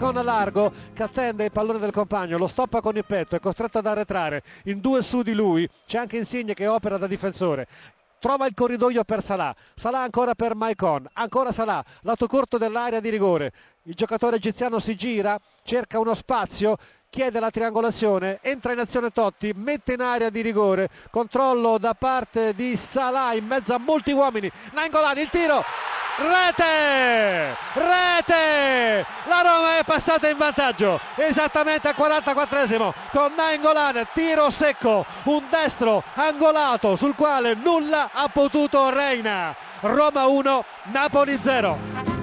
A largo che attende il pallone del compagno, lo stoppa con il petto, è costretto ad arretrare. In due su di lui c'è anche Insigne che opera da difensore. Trova il corridoio per Salah, Salah ancora per Maicon, ancora Salah, lato corto dell'area di rigore, il giocatore egiziano si gira, cerca uno spazio, chiede la triangolazione, entra in azione Totti, mette in area di rigore, controllo da parte di Salah in mezzo a molti uomini, Naingolani il tiro, Rete! Rete! La Roma è passata in vantaggio esattamente al 44esimo con Nainggolan, tiro secco, un destro angolato sul quale nulla ha potuto Reina. Roma 1, Napoli 0.